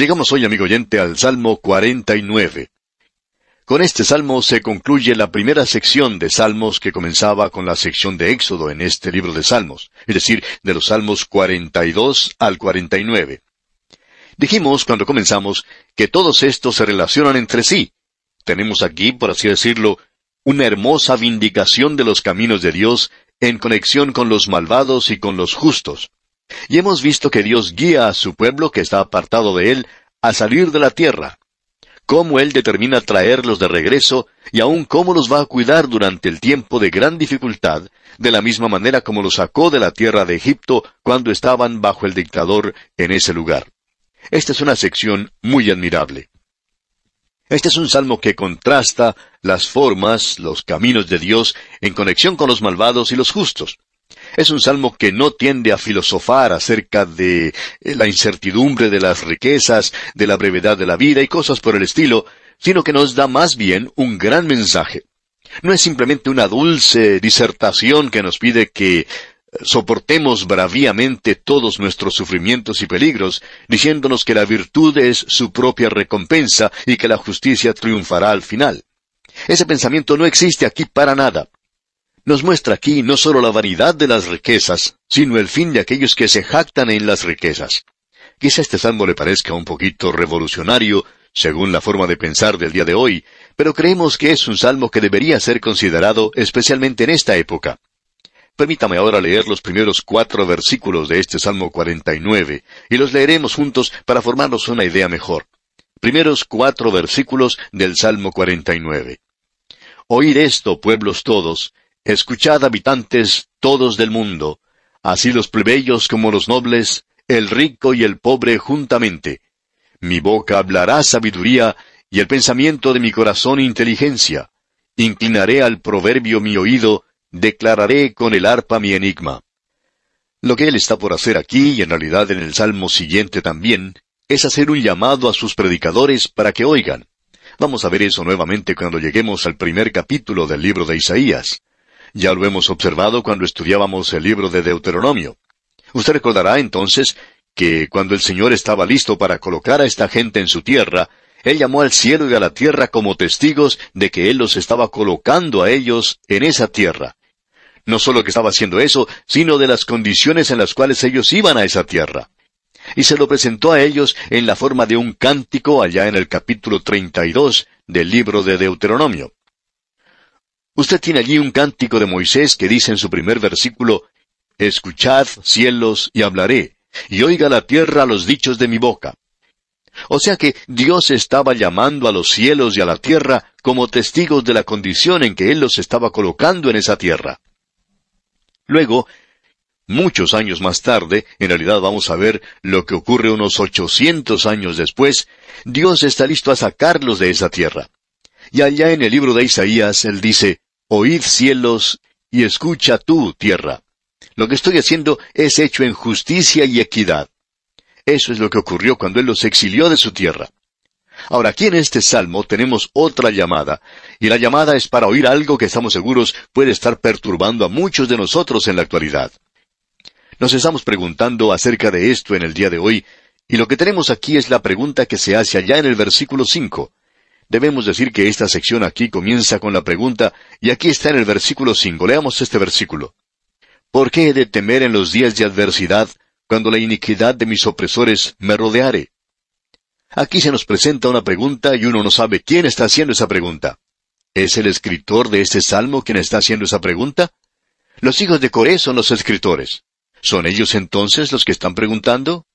Llegamos hoy, amigo oyente, al Salmo 49. Con este salmo se concluye la primera sección de salmos que comenzaba con la sección de Éxodo en este libro de salmos, es decir, de los salmos 42 al 49. Dijimos cuando comenzamos que todos estos se relacionan entre sí. Tenemos aquí, por así decirlo, una hermosa vindicación de los caminos de Dios en conexión con los malvados y con los justos. Y hemos visto que Dios guía a su pueblo que está apartado de él a salir de la tierra, cómo Él determina traerlos de regreso y aún cómo los va a cuidar durante el tiempo de gran dificultad, de la misma manera como los sacó de la tierra de Egipto cuando estaban bajo el dictador en ese lugar. Esta es una sección muy admirable. Este es un salmo que contrasta las formas, los caminos de Dios en conexión con los malvados y los justos. Es un salmo que no tiende a filosofar acerca de eh, la incertidumbre de las riquezas, de la brevedad de la vida y cosas por el estilo, sino que nos da más bien un gran mensaje. No es simplemente una dulce disertación que nos pide que eh, soportemos braviamente todos nuestros sufrimientos y peligros, diciéndonos que la virtud es su propia recompensa y que la justicia triunfará al final. Ese pensamiento no existe aquí para nada nos muestra aquí no solo la vanidad de las riquezas, sino el fin de aquellos que se jactan en las riquezas. Quizá este salmo le parezca un poquito revolucionario, según la forma de pensar del día de hoy, pero creemos que es un salmo que debería ser considerado especialmente en esta época. Permítame ahora leer los primeros cuatro versículos de este Salmo 49, y los leeremos juntos para formarnos una idea mejor. Primeros cuatro versículos del Salmo 49. Oíd esto, pueblos todos, Escuchad habitantes todos del mundo, así los plebeyos como los nobles, el rico y el pobre juntamente. Mi boca hablará sabiduría, y el pensamiento de mi corazón inteligencia. Inclinaré al proverbio mi oído, declararé con el arpa mi enigma. Lo que él está por hacer aquí, y en realidad en el salmo siguiente también, es hacer un llamado a sus predicadores para que oigan. Vamos a ver eso nuevamente cuando lleguemos al primer capítulo del libro de Isaías. Ya lo hemos observado cuando estudiábamos el libro de Deuteronomio. Usted recordará entonces que cuando el Señor estaba listo para colocar a esta gente en su tierra, Él llamó al cielo y a la tierra como testigos de que Él los estaba colocando a ellos en esa tierra. No solo que estaba haciendo eso, sino de las condiciones en las cuales ellos iban a esa tierra. Y se lo presentó a ellos en la forma de un cántico allá en el capítulo 32 del libro de Deuteronomio. Usted tiene allí un cántico de Moisés que dice en su primer versículo, Escuchad, cielos, y hablaré, y oiga la tierra los dichos de mi boca. O sea que Dios estaba llamando a los cielos y a la tierra como testigos de la condición en que Él los estaba colocando en esa tierra. Luego, muchos años más tarde, en realidad vamos a ver lo que ocurre unos ochocientos años después, Dios está listo a sacarlos de esa tierra. Y allá en el libro de Isaías él dice, Oíd cielos y escucha tú tierra. Lo que estoy haciendo es hecho en justicia y equidad. Eso es lo que ocurrió cuando Él los exilió de su tierra. Ahora, aquí en este salmo tenemos otra llamada, y la llamada es para oír algo que estamos seguros puede estar perturbando a muchos de nosotros en la actualidad. Nos estamos preguntando acerca de esto en el día de hoy, y lo que tenemos aquí es la pregunta que se hace allá en el versículo 5. Debemos decir que esta sección aquí comienza con la pregunta, y aquí está en el versículo 5. Leamos este versículo. ¿Por qué he de temer en los días de adversidad, cuando la iniquidad de mis opresores me rodeare? Aquí se nos presenta una pregunta y uno no sabe quién está haciendo esa pregunta. ¿Es el escritor de este salmo quien está haciendo esa pregunta? Los hijos de Coré son los escritores. ¿Son ellos entonces los que están preguntando?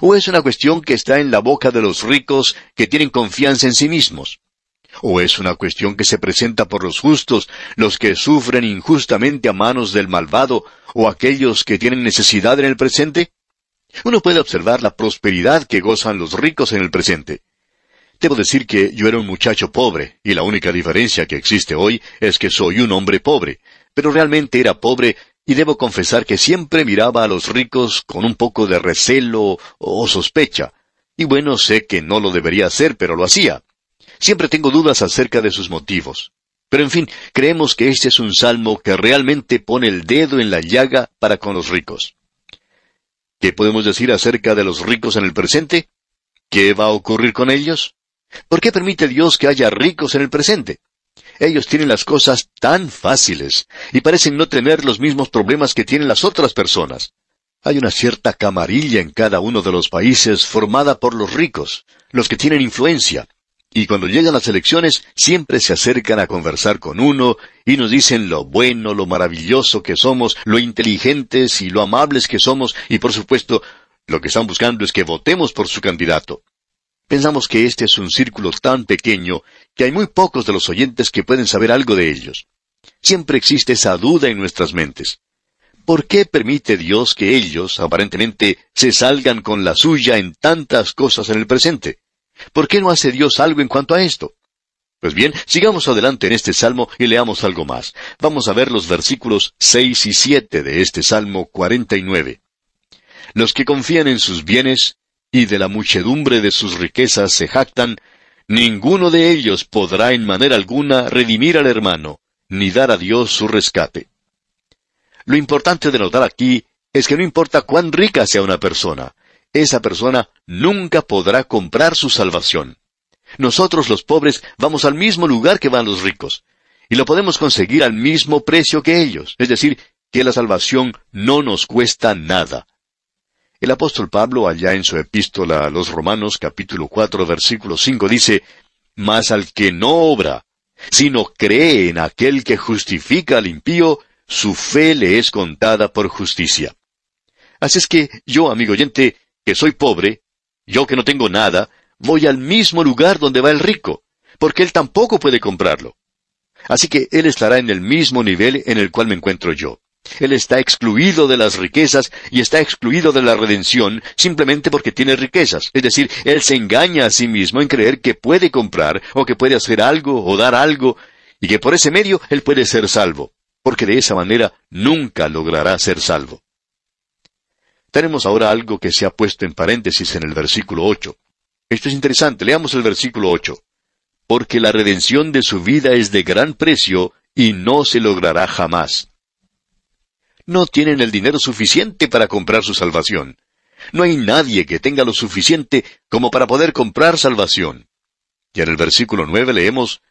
¿O es una cuestión que está en la boca de los ricos que tienen confianza en sí mismos? ¿O es una cuestión que se presenta por los justos, los que sufren injustamente a manos del malvado, o aquellos que tienen necesidad en el presente? Uno puede observar la prosperidad que gozan los ricos en el presente. Debo decir que yo era un muchacho pobre, y la única diferencia que existe hoy es que soy un hombre pobre, pero realmente era pobre y debo confesar que siempre miraba a los ricos con un poco de recelo o sospecha. Y bueno, sé que no lo debería hacer, pero lo hacía. Siempre tengo dudas acerca de sus motivos. Pero en fin, creemos que este es un salmo que realmente pone el dedo en la llaga para con los ricos. ¿Qué podemos decir acerca de los ricos en el presente? ¿qué va a ocurrir con ellos? ¿Por qué permite Dios que haya ricos en el presente? Ellos tienen las cosas tan fáciles y parecen no tener los mismos problemas que tienen las otras personas. Hay una cierta camarilla en cada uno de los países formada por los ricos, los que tienen influencia, y cuando llegan las elecciones siempre se acercan a conversar con uno y nos dicen lo bueno, lo maravilloso que somos, lo inteligentes y lo amables que somos, y por supuesto, lo que están buscando es que votemos por su candidato. Pensamos que este es un círculo tan pequeño que hay muy pocos de los oyentes que pueden saber algo de ellos. Siempre existe esa duda en nuestras mentes. ¿Por qué permite Dios que ellos, aparentemente, se salgan con la suya en tantas cosas en el presente? ¿Por qué no hace Dios algo en cuanto a esto? Pues bien, sigamos adelante en este salmo y leamos algo más. Vamos a ver los versículos seis y siete de este salmo cuarenta y nueve. Los que confían en sus bienes y de la muchedumbre de sus riquezas se jactan, ninguno de ellos podrá en manera alguna redimir al hermano, ni dar a Dios su rescate. Lo importante de notar aquí es que no importa cuán rica sea una persona, esa persona nunca podrá comprar su salvación. Nosotros los pobres vamos al mismo lugar que van los ricos, y lo podemos conseguir al mismo precio que ellos, es decir, que la salvación no nos cuesta nada. El apóstol Pablo, allá en su epístola a los Romanos capítulo 4 versículo 5 dice, Mas al que no obra, sino cree en aquel que justifica al impío, su fe le es contada por justicia. Así es que yo, amigo oyente, que soy pobre, yo que no tengo nada, voy al mismo lugar donde va el rico, porque él tampoco puede comprarlo. Así que él estará en el mismo nivel en el cual me encuentro yo. Él está excluido de las riquezas y está excluido de la redención simplemente porque tiene riquezas. Es decir, él se engaña a sí mismo en creer que puede comprar o que puede hacer algo o dar algo y que por ese medio él puede ser salvo, porque de esa manera nunca logrará ser salvo. Tenemos ahora algo que se ha puesto en paréntesis en el versículo 8. Esto es interesante, leamos el versículo 8. Porque la redención de su vida es de gran precio y no se logrará jamás no tienen el dinero suficiente para comprar su salvación. No hay nadie que tenga lo suficiente como para poder comprar salvación. Y en el versículo nueve leemos,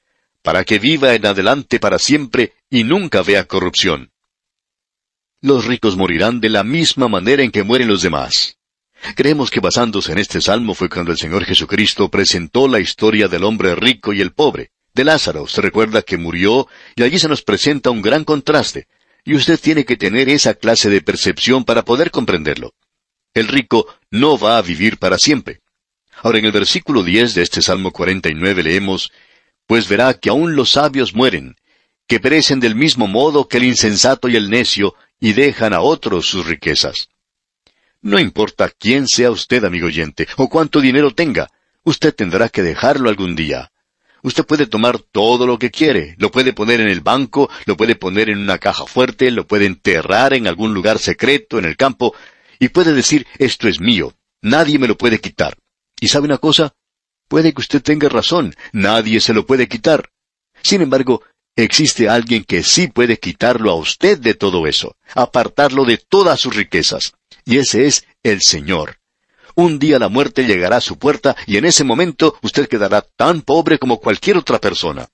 para que viva en adelante para siempre y nunca vea corrupción. Los ricos morirán de la misma manera en que mueren los demás. Creemos que basándose en este salmo fue cuando el Señor Jesucristo presentó la historia del hombre rico y el pobre. De Lázaro, se recuerda que murió y allí se nos presenta un gran contraste. Y usted tiene que tener esa clase de percepción para poder comprenderlo. El rico no va a vivir para siempre. Ahora en el versículo 10 de este Salmo 49 leemos, Pues verá que aún los sabios mueren, que perecen del mismo modo que el insensato y el necio, y dejan a otros sus riquezas. No importa quién sea usted, amigo oyente, o cuánto dinero tenga, usted tendrá que dejarlo algún día. Usted puede tomar todo lo que quiere, lo puede poner en el banco, lo puede poner en una caja fuerte, lo puede enterrar en algún lugar secreto en el campo, y puede decir, esto es mío, nadie me lo puede quitar. ¿Y sabe una cosa? Puede que usted tenga razón, nadie se lo puede quitar. Sin embargo, existe alguien que sí puede quitarlo a usted de todo eso, apartarlo de todas sus riquezas, y ese es el Señor. Un día la muerte llegará a su puerta y en ese momento usted quedará tan pobre como cualquier otra persona.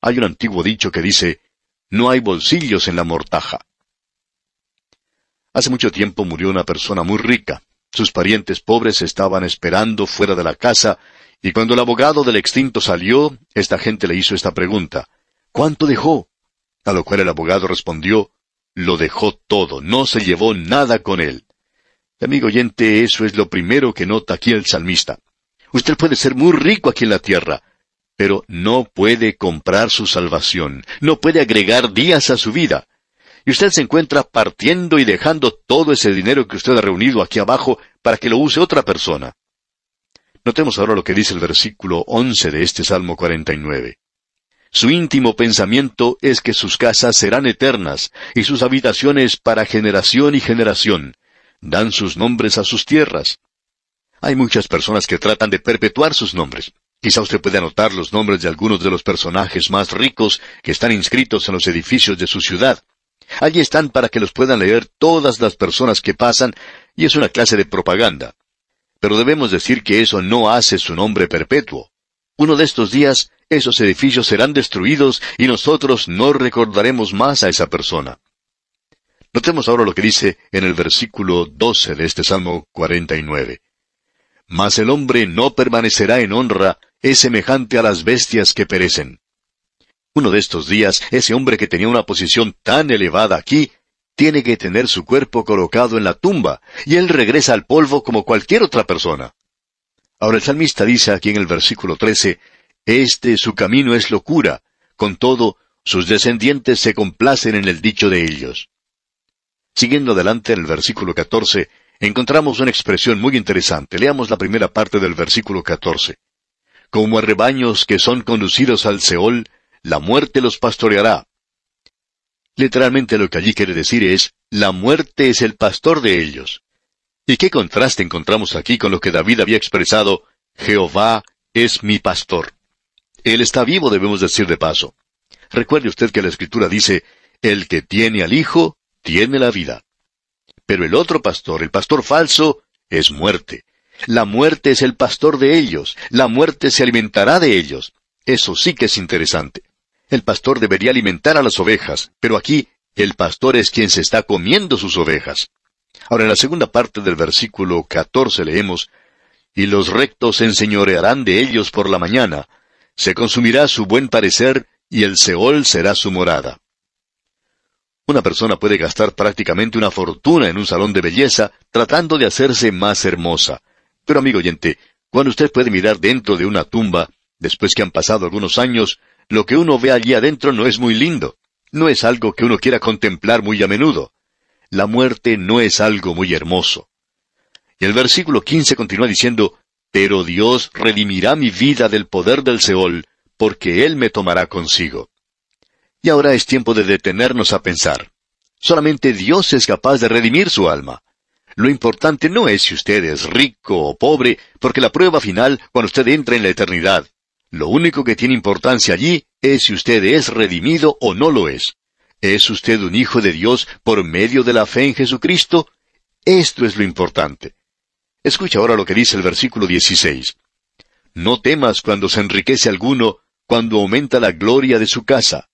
Hay un antiguo dicho que dice, no hay bolsillos en la mortaja. Hace mucho tiempo murió una persona muy rica. Sus parientes pobres estaban esperando fuera de la casa, y cuando el abogado del extinto salió, esta gente le hizo esta pregunta, ¿Cuánto dejó? A lo cual el abogado respondió, Lo dejó todo, no se llevó nada con él. Amigo oyente, eso es lo primero que nota aquí el salmista. Usted puede ser muy rico aquí en la tierra, pero no puede comprar su salvación, no puede agregar días a su vida. Y usted se encuentra partiendo y dejando todo ese dinero que usted ha reunido aquí abajo para que lo use otra persona. Notemos ahora lo que dice el versículo once de este Salmo 49. Su íntimo pensamiento es que sus casas serán eternas y sus habitaciones para generación y generación dan sus nombres a sus tierras. Hay muchas personas que tratan de perpetuar sus nombres. Quizá usted pueda anotar los nombres de algunos de los personajes más ricos que están inscritos en los edificios de su ciudad. Allí están para que los puedan leer todas las personas que pasan, y es una clase de propaganda. pero debemos decir que eso no hace su nombre perpetuo. Uno de estos días, esos edificios serán destruidos y nosotros no recordaremos más a esa persona. Notemos ahora lo que dice en el versículo 12 de este Salmo 49. Mas el hombre no permanecerá en honra, es semejante a las bestias que perecen. Uno de estos días, ese hombre que tenía una posición tan elevada aquí, tiene que tener su cuerpo colocado en la tumba, y él regresa al polvo como cualquier otra persona. Ahora el salmista dice aquí en el versículo 13, Este su camino es locura, con todo, sus descendientes se complacen en el dicho de ellos. Siguiendo adelante en el versículo 14, encontramos una expresión muy interesante. Leamos la primera parte del versículo 14. Como a rebaños que son conducidos al Seol, la muerte los pastoreará. Literalmente lo que allí quiere decir es, la muerte es el pastor de ellos. ¿Y qué contraste encontramos aquí con lo que David había expresado, Jehová es mi pastor? Él está vivo, debemos decir de paso. Recuerde usted que la Escritura dice, el que tiene al Hijo, tiene la vida. Pero el otro pastor, el pastor falso, es muerte. La muerte es el pastor de ellos. La muerte se alimentará de ellos. Eso sí que es interesante. El pastor debería alimentar a las ovejas, pero aquí el pastor es quien se está comiendo sus ovejas. Ahora en la segunda parte del versículo 14 leemos, Y los rectos se enseñorearán de ellos por la mañana, se consumirá su buen parecer, y el Seol será su morada. Una persona puede gastar prácticamente una fortuna en un salón de belleza tratando de hacerse más hermosa. Pero amigo oyente, cuando usted puede mirar dentro de una tumba, después que han pasado algunos años, lo que uno ve allí adentro no es muy lindo. No es algo que uno quiera contemplar muy a menudo. La muerte no es algo muy hermoso. Y el versículo 15 continúa diciendo, Pero Dios redimirá mi vida del poder del Seol, porque Él me tomará consigo. Y ahora es tiempo de detenernos a pensar. Solamente Dios es capaz de redimir su alma. Lo importante no es si usted es rico o pobre, porque la prueba final, cuando usted entra en la eternidad, lo único que tiene importancia allí es si usted es redimido o no lo es. ¿Es usted un hijo de Dios por medio de la fe en Jesucristo? Esto es lo importante. Escucha ahora lo que dice el versículo 16. No temas cuando se enriquece alguno, cuando aumenta la gloria de su casa.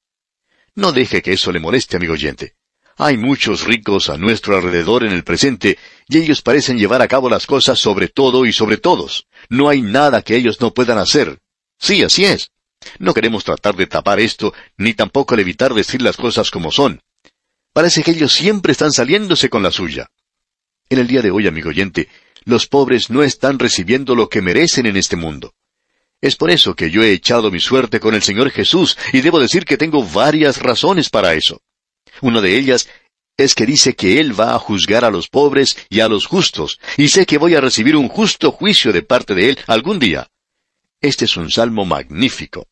No deje que eso le moleste, amigo oyente. Hay muchos ricos a nuestro alrededor en el presente, y ellos parecen llevar a cabo las cosas sobre todo y sobre todos. No hay nada que ellos no puedan hacer. Sí, así es. No queremos tratar de tapar esto, ni tampoco evitar decir las cosas como son. Parece que ellos siempre están saliéndose con la suya. En el día de hoy, amigo oyente, los pobres no están recibiendo lo que merecen en este mundo. Es por eso que yo he echado mi suerte con el Señor Jesús, y debo decir que tengo varias razones para eso. Una de ellas es que dice que Él va a juzgar a los pobres y a los justos, y sé que voy a recibir un justo juicio de parte de Él algún día. Este es un salmo magnífico.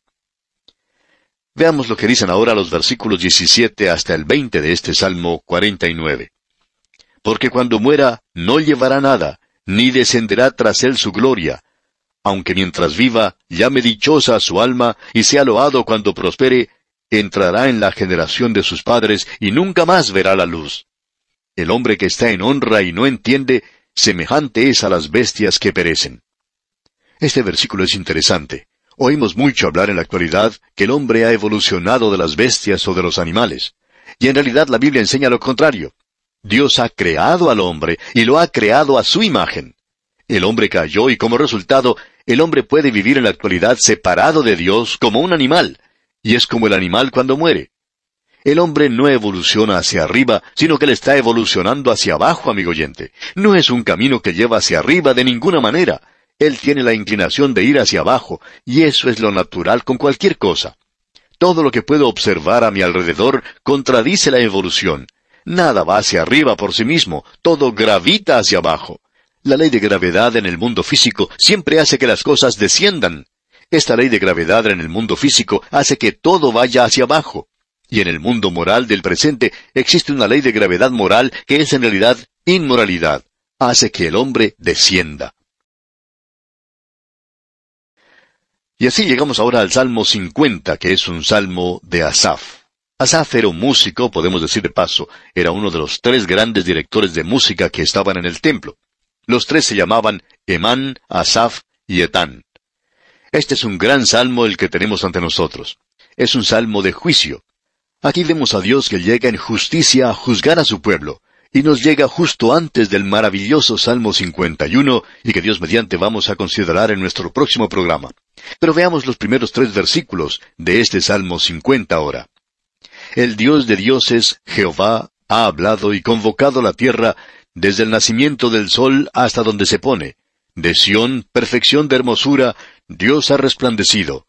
Veamos lo que dicen ahora los versículos 17 hasta el 20 de este Salmo 49. Porque cuando muera no llevará nada, ni descenderá tras él su gloria, aunque mientras viva, llame dichosa su alma y sea loado cuando prospere, entrará en la generación de sus padres y nunca más verá la luz. El hombre que está en honra y no entiende, semejante es a las bestias que perecen. Este versículo es interesante. Oímos mucho hablar en la actualidad que el hombre ha evolucionado de las bestias o de los animales. Y en realidad la Biblia enseña lo contrario. Dios ha creado al hombre y lo ha creado a su imagen. El hombre cayó y como resultado el hombre puede vivir en la actualidad separado de Dios como un animal, y es como el animal cuando muere. El hombre no evoluciona hacia arriba, sino que le está evolucionando hacia abajo, amigo oyente. No es un camino que lleva hacia arriba de ninguna manera. Él tiene la inclinación de ir hacia abajo, y eso es lo natural con cualquier cosa. Todo lo que puedo observar a mi alrededor contradice la evolución. Nada va hacia arriba por sí mismo, todo gravita hacia abajo. La ley de gravedad en el mundo físico siempre hace que las cosas desciendan. Esta ley de gravedad en el mundo físico hace que todo vaya hacia abajo. Y en el mundo moral del presente existe una ley de gravedad moral que es en realidad inmoralidad. Hace que el hombre descienda. Y así llegamos ahora al Salmo 50, que es un salmo de Asaf. Asaf era un músico, podemos decir de paso, era uno de los tres grandes directores de música que estaban en el templo. Los tres se llamaban Emán, Asaf y Etán. Este es un gran salmo el que tenemos ante nosotros. Es un salmo de juicio. Aquí vemos a Dios que llega en justicia a juzgar a su pueblo, y nos llega justo antes del maravilloso Salmo 51 y que Dios mediante vamos a considerar en nuestro próximo programa. Pero veamos los primeros tres versículos de este Salmo 50 ahora. El Dios de dioses, Jehová, ha hablado y convocado la tierra desde el nacimiento del sol hasta donde se pone. De Sión, perfección de hermosura, Dios ha resplandecido.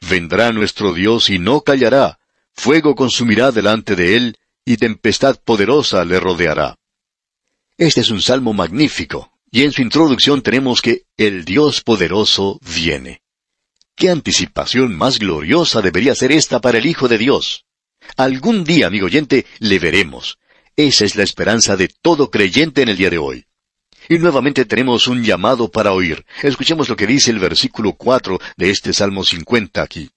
Vendrá nuestro Dios y no callará, fuego consumirá delante de él, y tempestad poderosa le rodeará. Este es un salmo magnífico, y en su introducción tenemos que el Dios poderoso viene. ¿Qué anticipación más gloriosa debería ser esta para el Hijo de Dios? Algún día, amigo oyente, le veremos. Esa es la esperanza de todo creyente en el día de hoy. Y nuevamente tenemos un llamado para oír. Escuchemos lo que dice el versículo cuatro de este Salmo 50 aquí.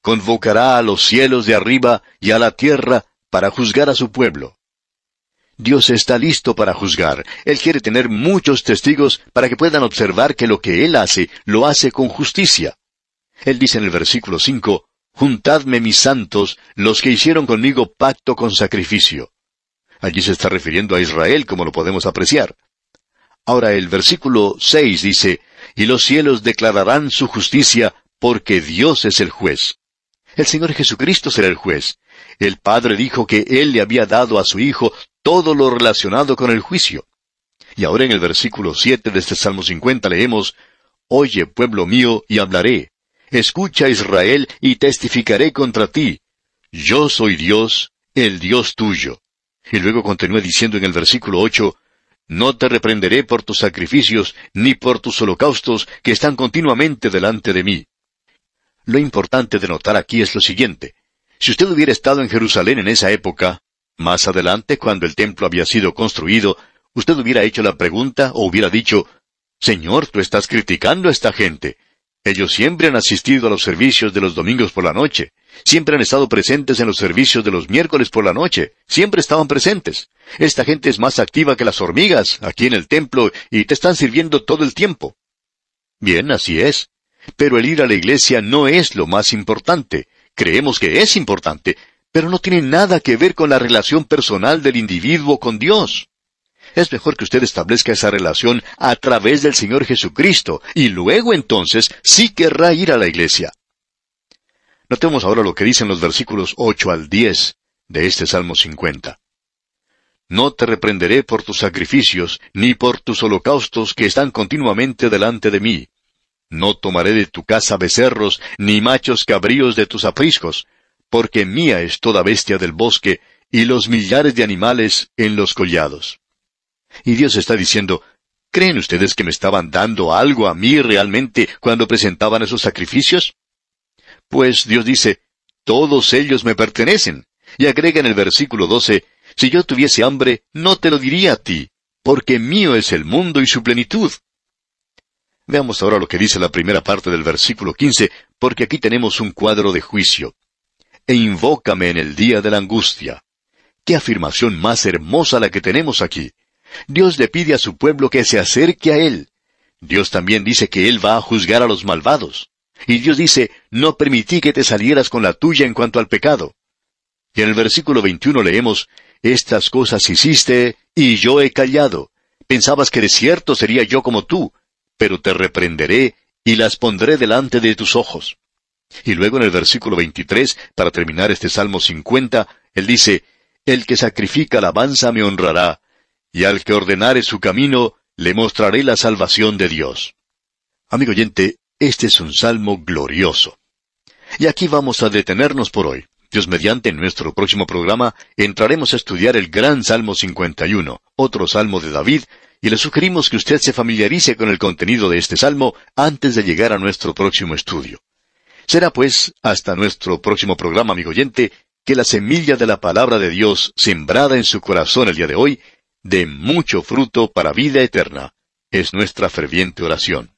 Convocará a los cielos de arriba y a la tierra para juzgar a su pueblo. Dios está listo para juzgar. Él quiere tener muchos testigos para que puedan observar que lo que Él hace, lo hace con justicia. Él dice en el versículo 5, Juntadme mis santos, los que hicieron conmigo pacto con sacrificio. Allí se está refiriendo a Israel, como lo podemos apreciar. Ahora el versículo 6 dice, Y los cielos declararán su justicia, porque Dios es el juez. El Señor Jesucristo será el juez. El Padre dijo que Él le había dado a su Hijo todo lo relacionado con el juicio. Y ahora en el versículo siete de este Salmo 50 leemos, Oye, pueblo mío, y hablaré. Escucha, Israel, y testificaré contra ti. Yo soy Dios, el Dios tuyo. Y luego continúa diciendo en el versículo ocho, No te reprenderé por tus sacrificios, ni por tus holocaustos, que están continuamente delante de mí. Lo importante de notar aquí es lo siguiente. Si usted hubiera estado en Jerusalén en esa época, más adelante, cuando el templo había sido construido, usted hubiera hecho la pregunta o hubiera dicho, Señor, tú estás criticando a esta gente. Ellos siempre han asistido a los servicios de los domingos por la noche, siempre han estado presentes en los servicios de los miércoles por la noche, siempre estaban presentes. Esta gente es más activa que las hormigas aquí en el templo y te están sirviendo todo el tiempo. Bien, así es. Pero el ir a la iglesia no es lo más importante. Creemos que es importante, pero no tiene nada que ver con la relación personal del individuo con Dios. Es mejor que usted establezca esa relación a través del Señor Jesucristo, y luego entonces sí querrá ir a la iglesia. Notemos ahora lo que dicen los versículos 8 al 10 de este Salmo 50. No te reprenderé por tus sacrificios, ni por tus holocaustos que están continuamente delante de mí. No tomaré de tu casa becerros, ni machos cabríos de tus apriscos, porque mía es toda bestia del bosque, y los millares de animales en los collados. Y Dios está diciendo, ¿creen ustedes que me estaban dando algo a mí realmente cuando presentaban esos sacrificios? Pues Dios dice, todos ellos me pertenecen. Y agrega en el versículo 12, si yo tuviese hambre, no te lo diría a ti, porque mío es el mundo y su plenitud. Veamos ahora lo que dice la primera parte del versículo 15, porque aquí tenemos un cuadro de juicio. E invócame en el día de la angustia. Qué afirmación más hermosa la que tenemos aquí. Dios le pide a su pueblo que se acerque a Él. Dios también dice que Él va a juzgar a los malvados. Y Dios dice, no permití que te salieras con la tuya en cuanto al pecado. Y en el versículo 21 leemos, Estas cosas hiciste, y yo he callado. Pensabas que de cierto sería yo como tú, pero te reprenderé y las pondré delante de tus ojos. Y luego en el versículo 23, para terminar este Salmo 50, él dice, El que sacrifica alabanza me honrará, y al que ordenare su camino, le mostraré la salvación de Dios. Amigo oyente, este es un salmo glorioso. Y aquí vamos a detenernos por hoy. Dios mediante en nuestro próximo programa entraremos a estudiar el gran Salmo 51, otro salmo de David, y le sugerimos que usted se familiarice con el contenido de este salmo antes de llegar a nuestro próximo estudio. Será pues, hasta nuestro próximo programa, amigo oyente, que la semilla de la palabra de Dios, sembrada en su corazón el día de hoy, dé mucho fruto para vida eterna. Es nuestra ferviente oración.